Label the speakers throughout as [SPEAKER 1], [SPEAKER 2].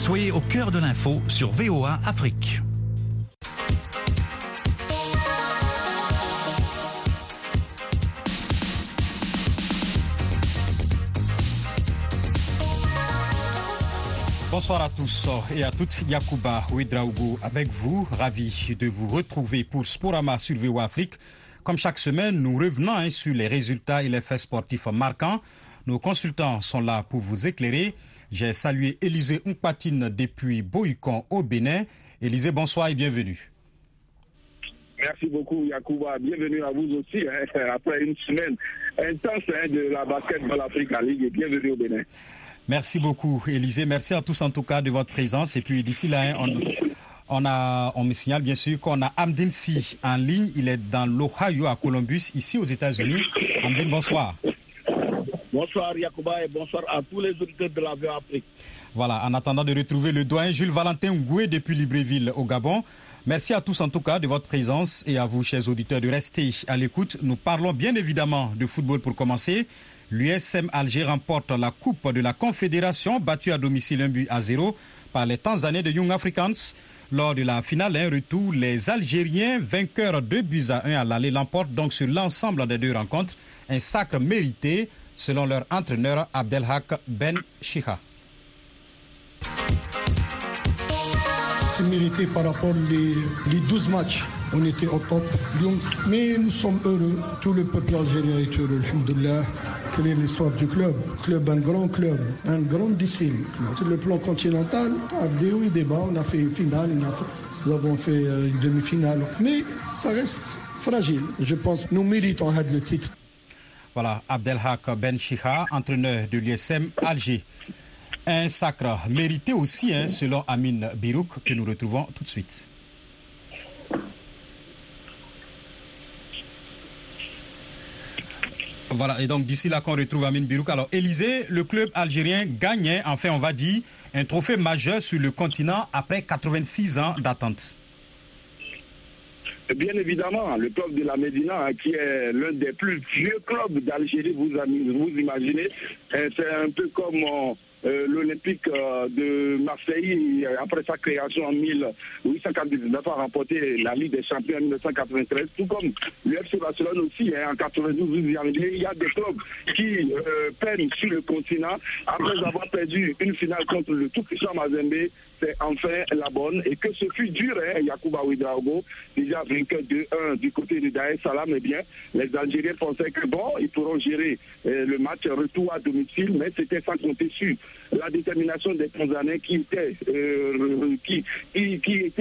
[SPEAKER 1] Soyez au cœur de l'info sur VOA Afrique.
[SPEAKER 2] Bonsoir à tous et à toutes. Yakuba Ouedraogo avec vous. Ravi de vous retrouver pour Sporama sur VOA Afrique. Comme chaque semaine, nous revenons hein, sur les résultats et les faits sportifs marquants. Nos consultants sont là pour vous éclairer. J'ai salué Élisée Mpatine depuis Boycon au Bénin. Élisée, bonsoir et bienvenue.
[SPEAKER 3] Merci beaucoup, Yacouba. Bienvenue à vous aussi, hein, après une semaine intense hein, de la basketball Africa League et bienvenue au Bénin.
[SPEAKER 2] Merci beaucoup, Élisée. Merci à tous en tout cas de votre présence. Et puis d'ici là, on, on, a, on me signale bien sûr qu'on a Amdine Si en ligne. Il est dans l'Ohio à Columbus, ici aux États-Unis. Amdine, bonsoir.
[SPEAKER 4] Bonsoir Yacouba et bonsoir à tous les auditeurs de la Afrique.
[SPEAKER 2] Voilà, en attendant de retrouver le doyen Jules Valentin Ngoué depuis Libreville au Gabon. Merci à tous en tout cas de votre présence et à vous, chers auditeurs, de rester à l'écoute. Nous parlons bien évidemment de football pour commencer. L'USM Alger remporte la Coupe de la Confédération, battue à domicile un but à zéro par les Tanzaniens de Young Africans. Lors de la finale, un retour, les Algériens, vainqueurs de buts à 1 à l'aller, l'emportent donc sur l'ensemble des deux rencontres. Un sacre mérité, selon leur entraîneur Abdelhak Ben Chiha.
[SPEAKER 5] C'est mérité par rapport aux les 12 matchs. On était au top. Mais nous sommes heureux. Tout le peuple algérien est heureux. Quelle est l'histoire du club? Club, un grand club, un grandissime club. Sur le plan continental, hauts et on a fait une finale, nous avons fait une demi-finale. Mais ça reste fragile. Je pense nous méritons le titre.
[SPEAKER 2] Voilà, Abdelhak Ben Chiha, entraîneur de l'USM Alger. Un sacre mérité aussi, hein, selon Amin Birouk, que nous retrouvons tout de suite. Voilà, et donc d'ici là qu'on retrouve Amin Birouk. Alors, Élysée, le club algérien gagnait, enfin on va dire, un trophée majeur sur le continent après 86 ans d'attente.
[SPEAKER 3] Bien évidemment, le club de la Médina, hein, qui est l'un des plus vieux clubs d'Algérie, vous, imaginez, c'est un peu comme euh, l'Olympique euh, de Marseille, après sa création en 1899, a remporté la Ligue des Champions en 1993, tout comme l'UFC Barcelone aussi, hein, en 92, il y a des clubs qui euh, peinent sur le continent après avoir perdu une finale contre le tout puissant Mazembe c'est enfin la bonne et que ce fut dur, hein, Yacouba Ouidraogo, déjà vainqueur 2-1 du côté de Daesh Salam, eh bien, les Algériens pensaient que bon, ils pourront gérer le match retour à domicile, mais c'était sans compter sur la détermination des Tanzaniens qui était, euh, qui, qui,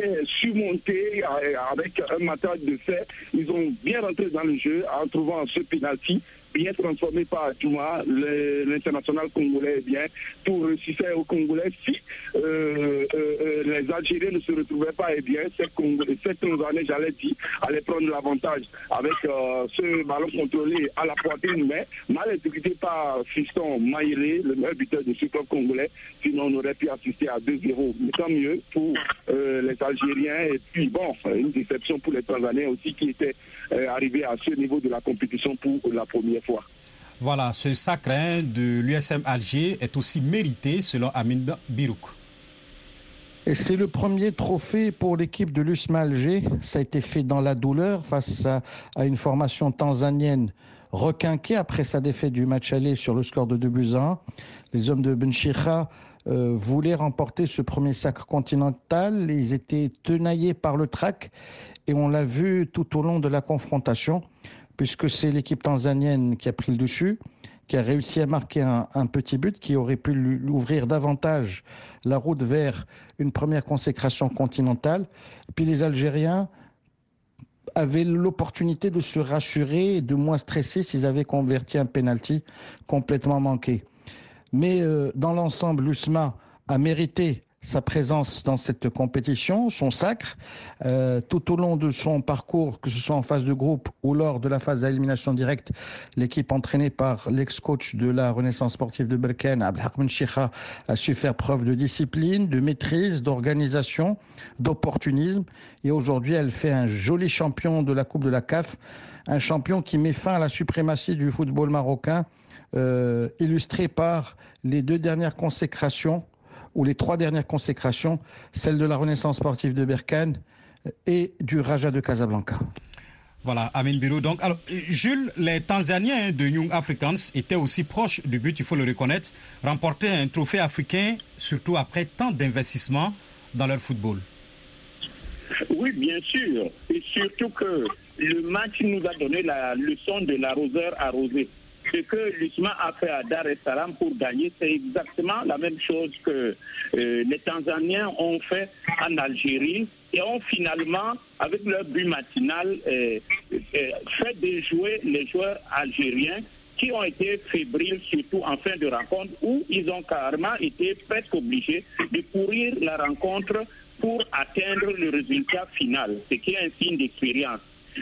[SPEAKER 3] surmontée avec un matériel de fait. Ils ont bien rentré dans le jeu en trouvant ce penalty bien transformé par Touma, l'international congolais, eh bien, tout réussissait aux Congolais. Si euh, euh, les Algériens ne se retrouvaient pas, eh bien, ces, Tanzaniens, j'allais dire, allaient prendre l'avantage avec ce ballon contrôlé à la poitrine, mais mal exécuté par Fiston Maïré, le meilleur buteur de ce club congolais. Sinon, on aurait pu assister à 2-0. Mais tant mieux pour les Algériens. Et puis, bon, une déception pour les Tanzaniens aussi qui étaient arrivés à ce niveau de la compétition pour la première fois.
[SPEAKER 2] Voilà, ce sacre hein, de l'USM Alger est aussi mérité selon Amin Birouk.
[SPEAKER 6] Et c'est le premier trophée pour l'équipe de l'USM Alger. Ça a été fait dans la douleur face à, une formation tanzanienne requinquée après sa défaite du match aller sur le score de 2 buts 1. Les hommes de Benchicha euh, voulaient remporter ce premier sacre continental. Ils étaient tenaillés par le trac et on l'a vu tout au long de la confrontation puisque c'est l'équipe tanzanienne qui a pris le dessus, qui a réussi à marquer un, petit but qui aurait pu lui ouvrir davantage la route vers une première consécration continentale. Et puis les Algériens avaient l'opportunité de se rassurer et de moins stresser s'ils avaient converti un penalty complètement manqué. Mais euh, dans l'ensemble, l'USMA a mérité sa présence dans cette compétition, son sacre, euh, tout au long de son parcours, que ce soit en phase de groupe ou lors de la phase d'élimination directe, l'équipe entraînée par l'ex-coach de la Renaissance sportive de Berken, Abdelhakman Chikha, a su faire preuve de discipline, de maîtrise, d'organisation, d'opportunisme. Et aujourd'hui, elle fait un joli champion de la Coupe de la CAF, un champion qui met fin à la suprématie du football marocain, euh, illustré par les deux dernières consécrations ou les trois dernières consécrations, celle de la Renaissance sportive de Berkane et du Raja de Casablanca.
[SPEAKER 2] Voilà, Amin Birou. Donc, alors, Jules, les Tanzaniens de Young Africans étaient aussi proches du but, il faut le reconnaître, remporter un trophée africain, surtout après tant d'investissements dans leur football.
[SPEAKER 4] Oui, bien sûr. Et surtout que le match nous a donné la leçon de l'arroseur arrosé. Ce que l'USMA a fait à Dar es Salaam pour gagner, c'est exactement la même chose que euh, les Tanzaniens ont fait en Algérie et ont finalement, avec leur but matinal, euh, euh, fait déjouer les joueurs algériens qui ont été fébriles, surtout en fin de rencontre, où ils ont carrément été presque obligés de courir la rencontre pour atteindre le résultat final, ce qui est un signe d'expérience.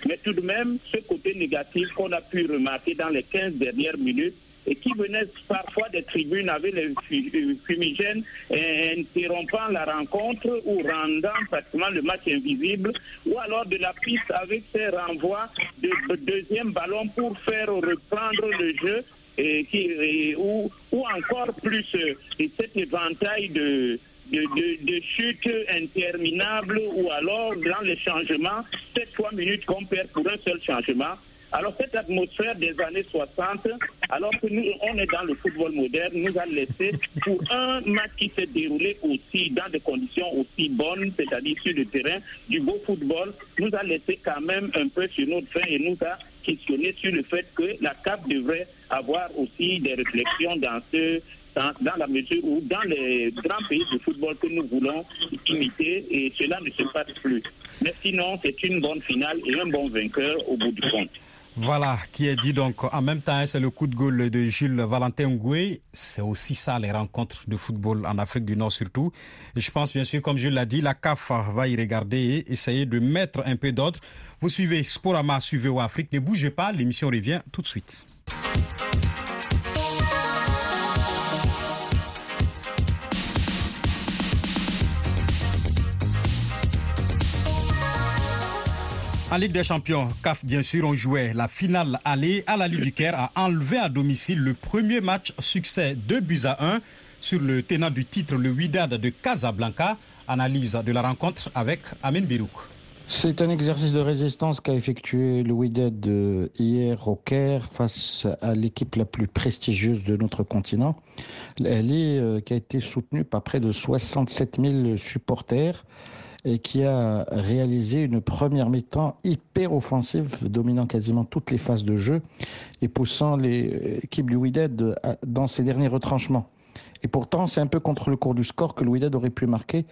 [SPEAKER 4] Mais tout de même, ce côté négatif qu'on a pu remarquer dans les 15 dernières minutes, et qui venait parfois des tribunes avec les fumigènes, interrompant la rencontre ou rendant pratiquement le match invisible, ou alors de la piste avec ses renvois de deuxième ballon pour faire reprendre le jeu, ou, ou encore plus et cet éventail de, de, de, chute interminable ou alors dans les changements, c'est trois minutes qu'on perd pour un seul changement. Alors cette atmosphère des années 60, alors que nous on est dans le football moderne, nous a laissé pour un match qui s'est déroulé aussi dans des conditions aussi bonnes, c'est-à-dire sur le terrain du beau football, nous a laissé quand même un peu sur notre fin et nous a questionné sur le fait que la CAP devrait avoir aussi des réflexions dans ce dans, la mesure où dans les grands pays de football que nous voulons imiter, et cela ne se passe plus. Mais sinon, c'est une bonne finale et un bon vainqueur au bout du compte.
[SPEAKER 2] Voilà, qui est dit donc en même temps, c'est le coup de gueule de Jules Valentin Ngoué. C'est aussi ça, les rencontres de football en Afrique du Nord surtout. Et je pense bien sûr, comme Jules l'a dit, la CAF va y regarder et essayer de mettre un peu d'ordre. Vous suivez Sporama, suivez au Afrique. Ne bougez pas, l'émission revient tout de suite. En Ligue des Champions, CAF, bien sûr, on jouait la finale aller à la Ligue du Caire, a enlevé à domicile le premier match succès de buts à 1 sur le tenant du titre, le Wydad de Casablanca. Analyse de la rencontre avec Amin Birouk.
[SPEAKER 6] C'est un exercice de résistance qu'a effectué le Wydad hier au Caire face à l'équipe la plus prestigieuse de notre continent. Elle euh, qui a été soutenue par près de 67 000 supporters et qui a réalisé une première mi-temps hyper offensive, dominant quasiment toutes les phases de jeu et poussant l'équipe du Wydad dans ses derniers retranchements. Et pourtant, c'est un peu contre le cours du score que le Wydad aurait pu marquer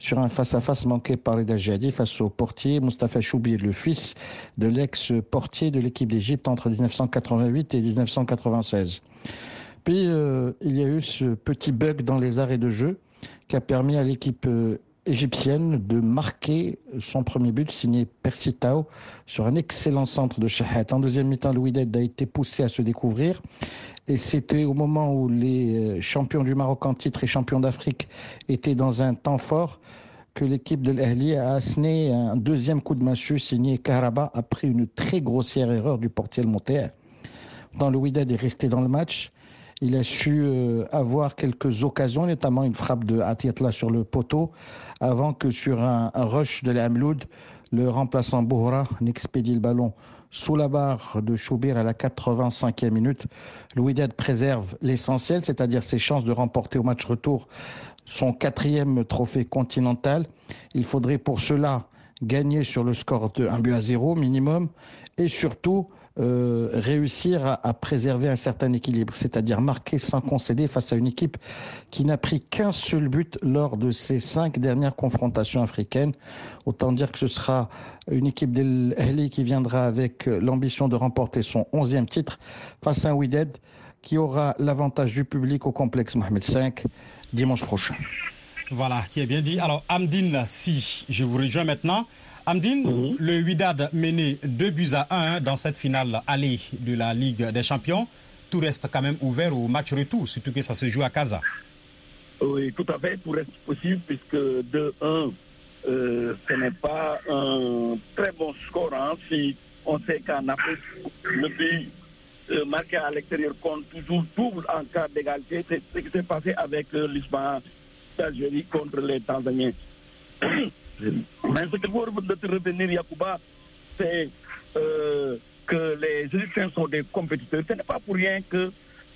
[SPEAKER 6] sur un face-à-face manqué par les Dajadi face au portier Mustafa Choubi, le fils de l'ex-portier de l'équipe d'Égypte entre 1988 et 1996. Puis, euh, il y a eu ce petit bug dans les arrêts de jeu qui a permis à l'équipe euh, égyptienne de marquer son premier but signé Persitao sur un excellent centre de Shahat. En deuxième mi-temps, Louis Ded a été poussé à se découvrir et c'était au moment où les euh, champions du Maroc en titre et champions d'Afrique étaient dans un temps fort que l'équipe de l'Ahli a asséné un deuxième coup de massue signé Karaba après une très grossière erreur du portier Monter. Dans le Wydad est resté dans le match. Il a su euh, avoir quelques occasions, notamment une frappe de Atiatla sur le poteau, avant que sur un, rush de l'Amloud, le remplaçant Bouhra n'expédie le ballon sous la barre de Choubir à la 85e minute. Louis Ded préserve l'essentiel, c'est-à-dire ses chances de remporter au match retour son quatrième trophée continental. Il faudrait pour cela gagner sur le score de 1 but à 0 minimum et surtout euh, réussir à, préserver un certain équilibre, c'est-à-dire marquer sans concéder face à une équipe qui n'a pris qu'un seul but lors de ces cinq dernières confrontations africaines. Autant dire que ce sera une équipe d'El qui viendra avec l'ambition de remporter son onzième titre face à un Wydad qui aura l'avantage du public au complexe Mohamed V dimanche prochain.
[SPEAKER 2] Voilà, qui est bien dit. Alors, Amdine, si je vous rejoins maintenant, Amdine, le Wydad mené 2 buts à 1 dans cette finale allée de la Ligue des Champions. Tout reste quand même ouvert au match retour, surtout que ça se joue à Casa.
[SPEAKER 4] Oui, tout à fait, tout reste possible puisque 2-1, euh, ce n'est pas un très bon score. Hein, si on sait qu'en Afrique, le pays euh, marqué à l'extérieur compte toujours double en cas d'égalité. C'est ce qui s'est passé avec euh,
[SPEAKER 3] d'Algérie contre les Tanzaniens. Mais ce qu'il faut retenir, Yacouba, c'est euh, que les Égyptiens sont des compétiteurs. Ce n'est pas pour rien que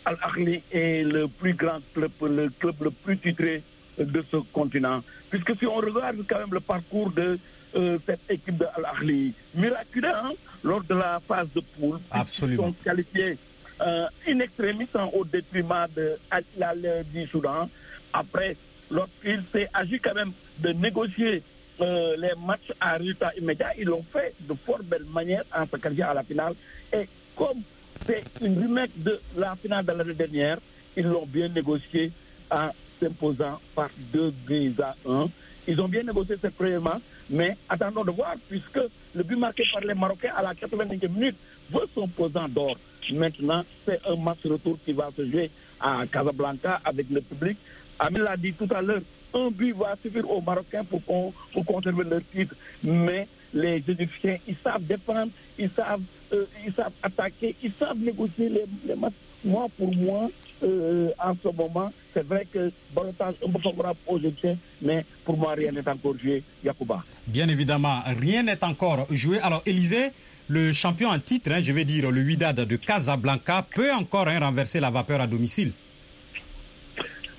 [SPEAKER 3] Al-Ahli est le plus grand club, le club le plus titré de ce continent. Puisque si on regarde quand même le parcours de euh, cette équipe de Al-Ahli, miraculeux hein, lors de la phase de poule, ils sont qualifiés euh, in extremis hein, au détriment de Al du Soudan. Après, lorsqu'il s'est agi quand même de négocier euh, les matchs à résultat immédiat, ils l'ont fait de fort belle manière en se qualifiant à la finale. Et comme c'est une remake de la finale de l'année dernière, ils l'ont bien négocié en s'imposant par deux buts à un. Ils ont bien négocié ce premier match, mais attendons de voir, puisque le but marqué par les Marocains à la 90e minute veut son posant d'or. Maintenant, c'est un match retour qui va se jouer à Casablanca avec le public. Amil l'a dit tout à l'heure, un but va suffire aux Marocains pour, pour conserver leur titre. Mais les Égyptiens, ils savent défendre, ils savent, euh, ils savent attaquer, ils savent négocier les, matchs. Moi, pour moi, euh, en ce moment, c'est vrai que balotage un peu favorable aux Égyptiens, mais pour moi, rien n'est encore joué, Yacouba.
[SPEAKER 2] Bien évidemment, rien n'est encore joué. Alors, Élysée, le champion en titre, hein, je vais dire le Wydad de Casablanca, peut encore hein, renverser la vapeur à domicile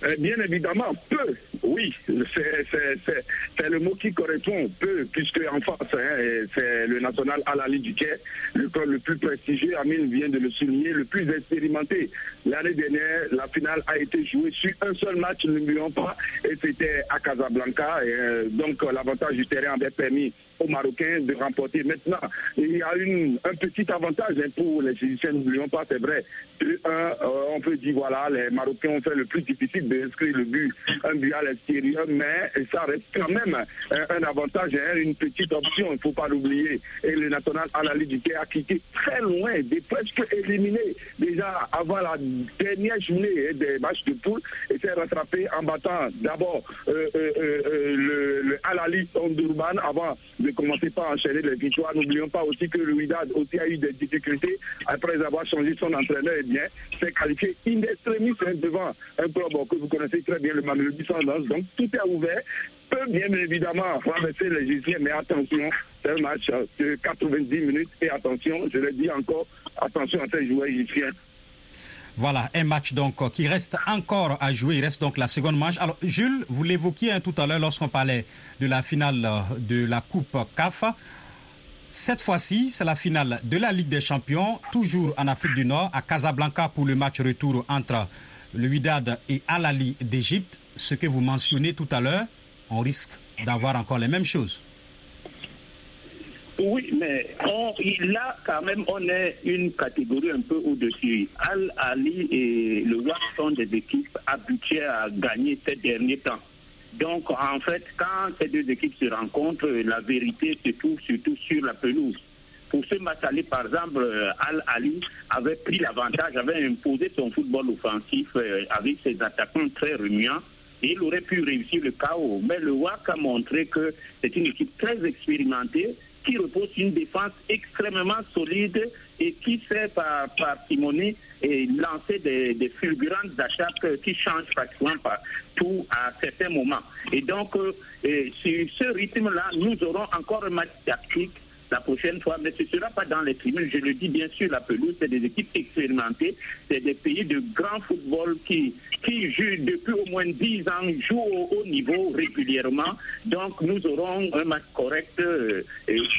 [SPEAKER 3] euh, Bien évidemment, peut. Oui, c'est le mot qui correspond, peu, puisque en face, hein, c'est le national Alali du Quai, le club le plus prestigieux, Amine vient de le souligner, le plus expérimenté. L'année dernière, la finale a été jouée sur un seul match, n'oublions pas, et c'était à Casablanca. Euh, donc l'avantage du terrain avait permis aux Marocains de remporter. Maintenant, il y a une, un petit avantage hein, pour les Égyptiens, n'oublions pas, c'est vrai. Euh, on peut dire, voilà, les Marocains ont fait le plus difficile d'inscrire le but, un but à l'extérieur, mais ça reste quand même un, avantage, une petite option, il ne faut pas l'oublier. Et le national Alali du a quitté très loin, des presque éliminé déjà avant la dernière journée hein, des matchs de poule, et s'est rattrapé en battant d'abord euh, euh, euh le, le Alali Ondurban avant de commencer par enchaîner les victoires. N'oublions pas aussi que le Wydad aussi a eu des difficultés après avoir changé son entraîneur et bien s'est qualifié in extremis hein, devant un club que vous connaissez très bien, le Mamelodi Sundowns. Donc tout est ouvert peut bien évidemment renverser les Égyptiens, mais attention, c'est un match de 90 minutes et attention, je le dis encore, attention à ces joueurs égyptiens.
[SPEAKER 2] Voilà, un match donc qui reste encore à jouer. Il reste donc la seconde manche. Alors, Jules, vous l'évoquiez hein, tout à l'heure lorsqu'on parlait de la finale de la Coupe CAF. Cette fois-ci, c'est la finale de la Ligue des Champions, toujours en Afrique du Nord, à Casablanca pour le match retour entre le Wydad et Al-Ali d'Égypte. Ce que vous mentionnez tout à l'heure, on risque d'avoir encore les mêmes choses.
[SPEAKER 4] Oui, mais là, quand même, on est une catégorie un peu au-dessus. Al-Ali et le WAC sont des équipes habituées à gagner ces derniers temps. Donc, en fait, quand ces deux équipes se rencontrent, la vérité se trouve surtout sur la pelouse. Pour ce match aller, par exemple, Al-Ali avait pris l'avantage, avait imposé son football offensif euh, avec ses attaquants très remuants il aurait pu réussir le chaos. Mais le WAC a montré que c'est une équipe très expérimentée qui repose sur une défense extrêmement solide et qui sait par, parcimonie et lancer des, fulgurantes attaques qui changent pratiquement par tout à certains moments. Et donc, euh, sur ce rythme-là, nous aurons encore un match tactique la prochaine fois, mais ce ne sera pas dans les tribunes. Je le dis bien sûr, la pelouse, c'est des équipes expérimentées, c'est des pays de grand football qui, qui jouent depuis au moins 10 ans, jouent au haut niveau régulièrement. Donc nous aurons un match correct euh,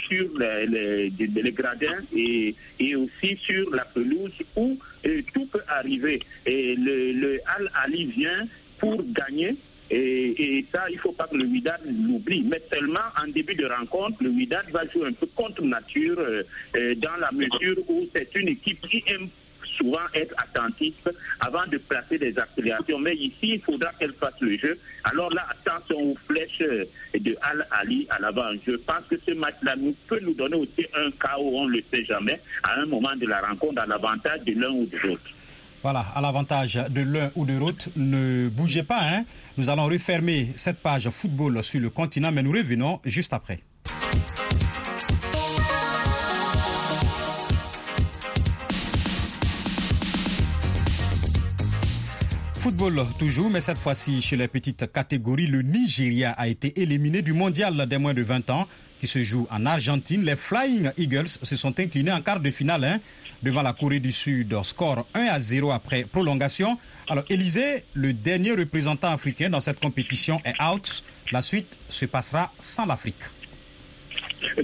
[SPEAKER 4] sur les, les, gradins et, et, aussi sur la pelouse où euh, tout peut arriver. Et le, le Al-Ali vient pour gagner et, ça, il ne faut pas que le Wydad l'oublie. Mais seulement en début de rencontre, le Wydad va jouer un peu contre nature euh, euh, dans la mesure où c'est une équipe qui aime souvent être attentif avant de placer des accélérations. Mais ici, il faudra qu'elle fasse le jeu. Alors là, attention aux flèches euh, de Al-Ali à l'avant. Je pense que ce match-là nous peut nous donner aussi un chaos, on ne le sait jamais, à un moment de la rencontre, à l'avantage de l'un ou de l'autre.
[SPEAKER 2] Voilà, à l'avantage de l'un ou de l'autre. Ne bougez pas, hein. Nous allons refermer cette page football sur le continent, mais nous revenons juste après. Football toujours, mais cette fois-ci chez les petites catégories, le Nigeria a été éliminé du mondial des moins de 20 ans qui se joue en Argentine. Les Flying Eagles se sont inclinés en quart de finale hein, devant la Corée du Sud. Score 1 à 0 après prolongation. Alors, Élysée, le dernier représentant africain dans cette compétition, est out. La suite se passera sans l'Afrique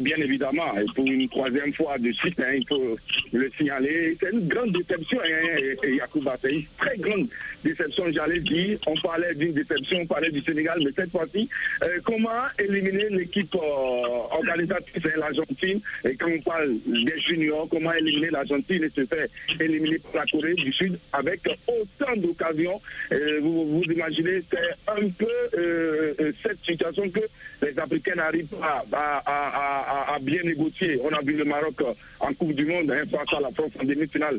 [SPEAKER 3] bien évidemment, et pour une troisième fois de suite, hein, il faut le signaler. C'est une grande déception, hein, Yacouba. C'est une très grande déception, j'allais dire. On parlait d'une déception, on parlait du Sénégal, mais cette fois-ci, euh, comment éliminer l'équipe euh, organisatrice, hein, l'Argentine? Et quand on parle des juniors, comment éliminer l'Argentine? Et se faire éliminer par la Corée du Sud avec autant d'occasions euh, vous, imaginez, c'est un peu cette situation que les Africains n'arrivent pas à, bien négocier. On a vu le Maroc en Coupe du Monde hein, face à la France en demi-finale.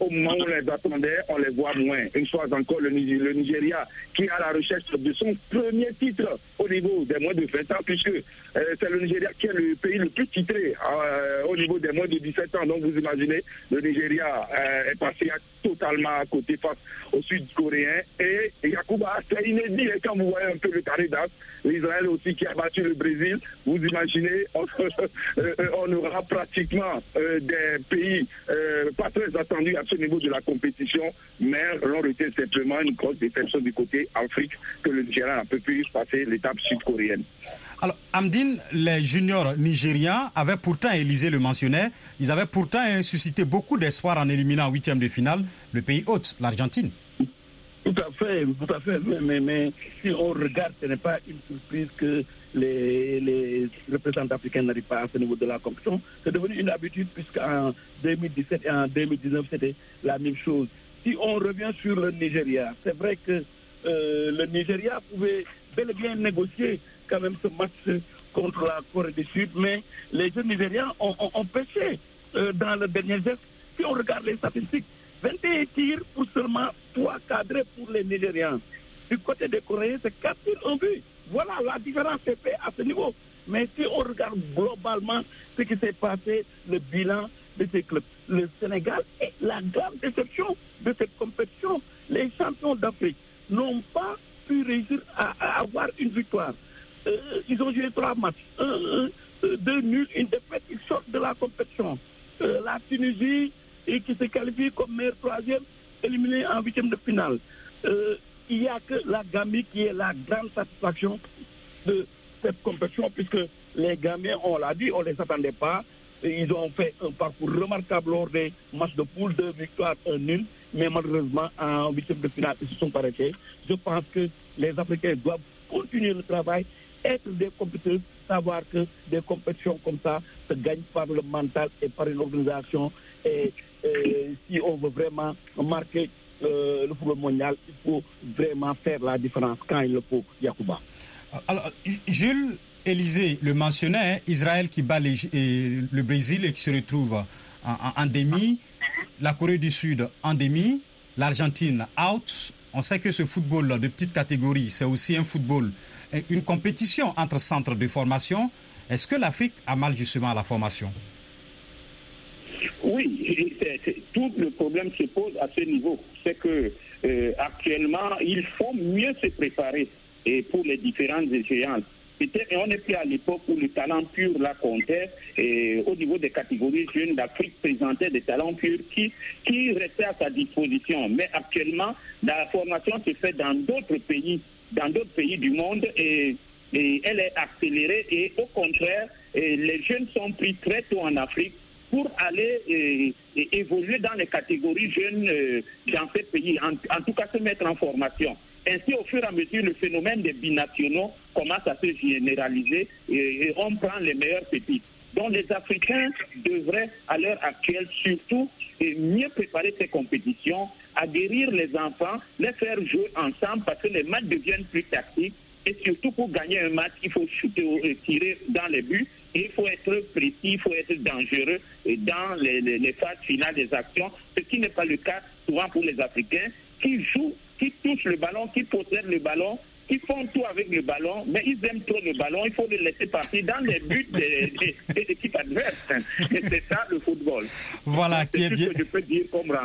[SPEAKER 3] Au moment où on les attendait, on les voit moins. Une fois encore, le, Nigeria qui est à la recherche de son premier titre au niveau des moins de 20 ans, puisque euh, c'est le Nigeria qui est le pays le plus titré euh, au niveau des moins de 17 ans. Donc vous imaginez, le Nigeria euh, est passé totalement à côté face au Sud-Coréen. Et Yakuba, c'est inédit. Et quand vous voyez un peu le carré d'as, l'Israël aussi qui a battu le Brésil, vous imaginez, on, on aura pratiquement des pays pas très attendus à ce niveau de la compétition, mais l'on était simplement une grosse déception du côté Afrique que le Nigeria n'a pas pu passer l'étape sud-coréenne.
[SPEAKER 2] Alors, Amdine, les juniors nigériens avaient pourtant, Élysée le mentionnait, ils avaient pourtant suscité beaucoup d'espoir en éliminant en huitième de finale le pays hôte, l'Argentine.
[SPEAKER 7] Tout à fait, tout à fait. Mais, si on regarde, ce n'est pas une surprise que les, les représentants africains n'arrivent pas à ce niveau de la compétition. C'est devenu une habitude puisqu'en 2017 et en 2019, c'était la même chose. Si on revient sur le Nigeria, c'est vrai que euh, le Nigeria pouvait bel et bien négocier quand même ce match contre la Corée du Sud, mais les jeunes Nigériens ont, ont, pêché euh, dans le dernier geste. Si on regarde les statistiques, 21 tirs pour seulement 3 cadrés pour les Nigériens. Du côté des Coréens, c'est 4 tirs en but. Voilà, la différence est faite à ce niveau. Mais si on regarde globalement ce qui s'est passé, le bilan de ces clubs, le Sénégal est la grande déception de cette compétition. Les champions d'Afrique n'ont pas pu réussir à, avoir une victoire. Euh, ils ont joué trois matchs, un, deux nuls, une défaite, ils sortent de la compétition. Euh, la Tunisie, qui se qualifie comme meilleur troisième, éliminé en huitième de finale. Euh, il n'y a que la Gambie qui est la grande satisfaction de cette compétition, puisque les Gambiens, on l'a dit, on ne les attendait pas. Ils ont fait un parcours remarquable lors des matchs de poule, deux victoires, un nul. Mais malheureusement, en huitième de finale, ils se sont arrêtés. Je pense que les Africains doivent continuer le travail, être des compétiteurs, savoir que des compétitions comme ça se gagnent par le mental et par une organisation. Et, si on veut vraiment marquer euh, le football mondial, il faut vraiment faire la différence quand il le faut, Yacouba.
[SPEAKER 2] Alors, Jules, Élysée le mentionnait, hein, Israël qui bat le Brésil et qui se retrouve en, demi, la Corée du Sud en demi, l'Argentine out. On sait que ce football de petite catégorie, c'est aussi un football, une compétition entre centres de formation. Est-ce que l'Afrique a mal justement à la formation?
[SPEAKER 4] Oui, tout le problème se pose à ce niveau. C'est que euh, actuellement, il faut mieux se préparer et pour les différentes échéances on n'est plus à l'époque où le talent pur la comptait et au niveau des catégories jeunes d'Afrique présentait des talents purs qui, qui restaient à sa disposition. Mais actuellement, la formation se fait dans d'autres pays, dans d'autres pays du monde et, elle est accélérée et au contraire, les jeunes sont pris très tôt en Afrique pour aller évoluer dans les catégories jeunes euh, dans ces pays, en tout cas se mettre en formation. Ainsi, au fur et à mesure, le phénomène des binationaux commence à se généraliser et, on prend les meilleurs petits. Donc les Africains devraient, à l'heure actuelle, surtout mieux préparer ces compétitions, aguerrir les enfants, les faire jouer ensemble parce que les matchs deviennent plus tactiques. Et surtout, pour gagner un match, il faut shooter, tirer dans les buts. Et il faut être précis, il faut être dangereux dans les, les phases finales des actions, ce qui n'est pas le cas souvent pour les Africains qui jouent qui touche le ballon, qui possède le ballon, ils font tout avec le ballon, mais ils aiment trop le ballon, il faut le laisser partir dans les buts des, équipes adverses. Et c'est ça le football.
[SPEAKER 2] Voilà, qui est, bien.
[SPEAKER 4] que je peux dire comme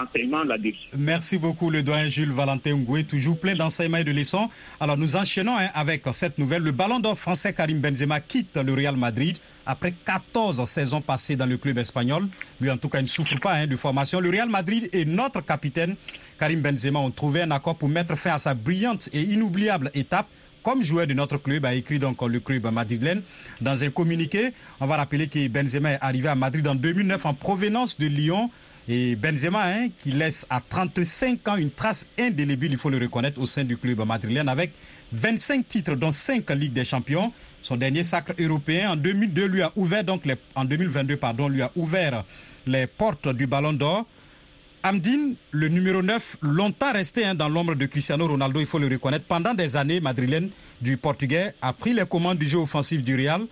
[SPEAKER 4] enseignement là-dessus.
[SPEAKER 2] Merci beaucoup, le doyen Jules Valentin Ngoué, toujours plein d'enseignements et de leçons. Alors, nous enchaînons hein, avec cette nouvelle. Le ballon d'or français Karim Benzema quitte le Real Madrid après 14 saisons passées dans le club espagnol. Lui, en tout cas, il ne souffre pas hein, de formation. Le Real Madrid et notre capitaine Karim Benzema ont trouvé un accord pour mettre fin à sa brillante et inoubliable étape comme joueur de notre club, a écrit donc le club madrilène. Dans un communiqué, on va rappeler que Benzema est arrivé à Madrid en 2009 en provenance de Lyon. Et Benzema, hein, qui laisse à 35 ans une trace indélébile, il faut le reconnaître, au sein du club madrilène, avec 25 titres, dont 5 Ligues des Champions. Son dernier sacre européen en 2002 lui a ouvert donc en 2022 pardon, lui a ouvert les portes du Ballon d'Or. Amdine, le numéro 9, longtemps resté hein, dans l'ombre de Cristiano Ronaldo, il faut le reconnaître, pendant des années, madrilène du Portugais a pris les commandes du jeu offensif du Real.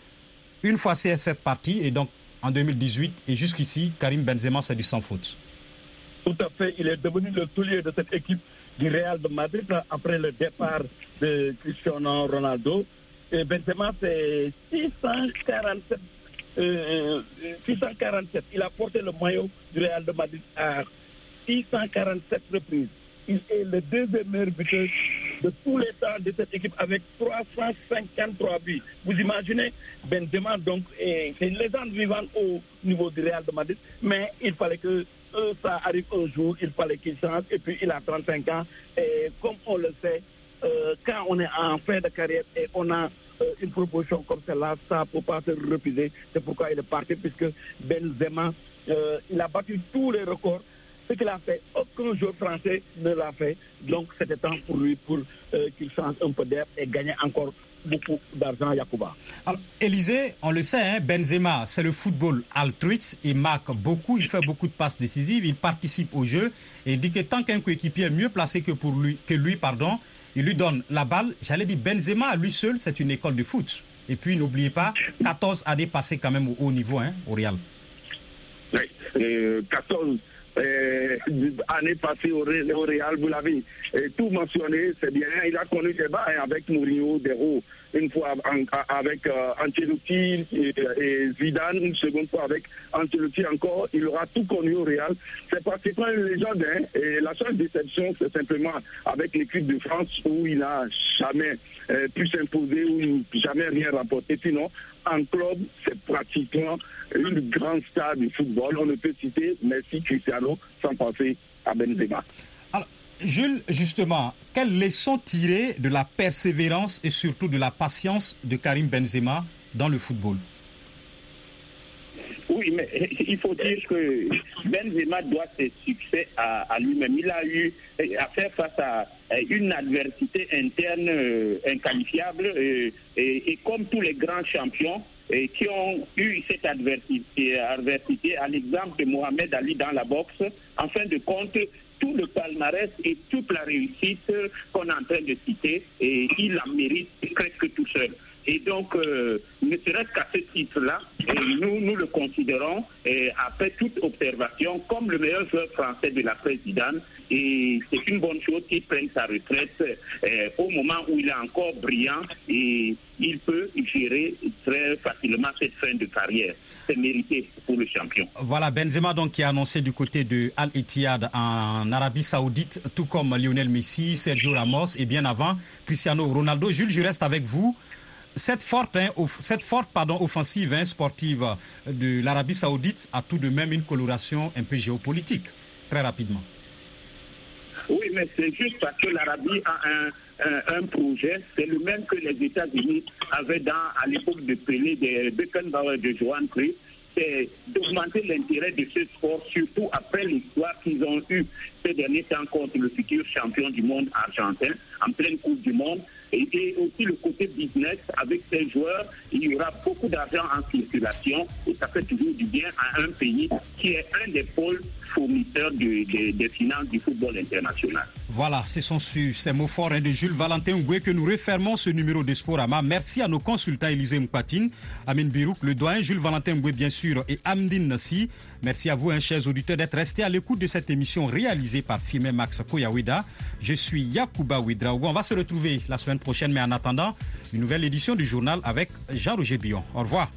[SPEAKER 2] Une fois c'est cette partie, et donc en 2018, et jusqu'ici, Karim Benzema, c'est du sans faute.
[SPEAKER 7] Tout à fait, il est devenu le toulier de cette équipe du Real de Madrid après le départ de Cristiano Ronaldo. Et Benzema, c'est 647 647. Il a porté le maillot du Real de Madrid à 647 reprises. Il est le deuxième buteur de tous les temps de cette équipe avec 353 buts. Vous imaginez, Benzema, donc, c'est une légende vivante au niveau du Real de Madrid, mais il fallait que euh, ça arrive un jour, il fallait qu'il change, et puis il a 35 ans, et comme on le sait, euh, quand on est en fin de carrière et on a euh, une proposition comme celle-là, ça ne peut pas se refuser. C'est pourquoi il est parti, puisque Benzema, il a battu tous les records ce qu'il a fait, aucun joueur français ne l'a fait. Donc c'était temps pour lui pour euh, qu'il change un peu d'air et gagne encore beaucoup d'argent à Yacouba.
[SPEAKER 2] Alors, Élisée, on le sait, hein, Benzema, c'est le football altruiste. Il marque beaucoup, il fait beaucoup de passes décisives, il participe au jeu et il dit que tant qu'un coéquipier est mieux placé que, pour lui, que lui, pardon, il lui donne la balle. J'allais dire, Benzema, à lui seul, c'est une école de foot. Et puis, n'oubliez pas, 14 années passées quand même au haut niveau hein, au Real.
[SPEAKER 3] Oui, 14 euh, année passée au, Real, vous l'avez tout mentionné, c'est bien. Il a connu des bas hein, avec Mourinho, Dero, une fois avec euh, Ancelotti et, Zidane, une seconde fois avec Ancelotti encore. Il aura tout connu au Real. C'est pratiquement une légende. Hein, et la seule déception, c'est simplement avec l'équipe de France où il n'a jamais euh, pu s'imposer, où jamais rien rapporté. Sinon, en club, c'est pratiquement une grande star du football. On ne peut citer Messi, Cristiano sans penser à Benzema.
[SPEAKER 2] Alors, Jules, justement, quelle leçon tirer de la persévérance et surtout de la patience de Karim Benzema dans le football?
[SPEAKER 4] Oui, mais il faut dire que Benzema doit ses succès à, lui-même. Il a eu à faire face à une adversité interne euh, inqualifiable euh, et, comme tous les grands champions, qui ont eu cette adversité, adversité à l'exemple de Mohamed Ali dans la boxe, en fin de compte, tout le palmarès et toute la réussite qu'on est en train de citer, et il la mérite presque tout seul. Et donc, euh, ne serait-ce qu'à ce titre-là, nous, le considérons, après toute observation, comme le meilleur joueur français de la présidente. Et c'est une bonne chose qu'il prenne sa retraite euh, au moment où il est encore brillant et il peut gérer très facilement cette fin de carrière. C'est mérité pour le champion.
[SPEAKER 2] Voilà, Benzema donc qui a annoncé du côté de Al Ittihad en Arabie Saoudite, tout comme Lionel Messi, Sergio Ramos et bien avant Cristiano Ronaldo. Jules, je reste avec vous cette forte, hein, offensive hein, sportive de l'Arabie saoudite a tout de même une coloration un peu géopolitique, très rapidement.
[SPEAKER 4] Oui, mais c'est juste parce que l'Arabie a un, un, projet, c'est le même que les États-Unis avaient dans, à l'époque de Pelé, de Beckenbauer, de Johan Cruyff, c'est d'augmenter l'intérêt de ce sport, surtout après l'histoire qu'ils ont eue ces derniers temps contre le futur champion du monde argentin en pleine Coupe du Monde. Et, aussi le côté business avec ces joueurs, il y aura beaucoup d'argent en circulation et ça fait toujours du bien à un pays qui est un des pôles fournisseurs des finances du football international.
[SPEAKER 2] Voilà, ce sont ces mots forts hein, de Jules Valentin Ngoué que nous refermons ce numéro de Sporama. Merci à nos consultants Élisée Mpatine, Amine Birouk, le doyen Jules Valentin Ngoué bien sûr et Amdine Nassi. Merci à vous, hein, chers auditeurs, d'être restés à l'écoute de cette émission réalisée par Fimé Max Koyawida. Je suis Yakuba Ouidraogo. On va se retrouver la semaine prochaine, mais en attendant, une nouvelle édition du journal avec Jean-Roger Bion. Au revoir.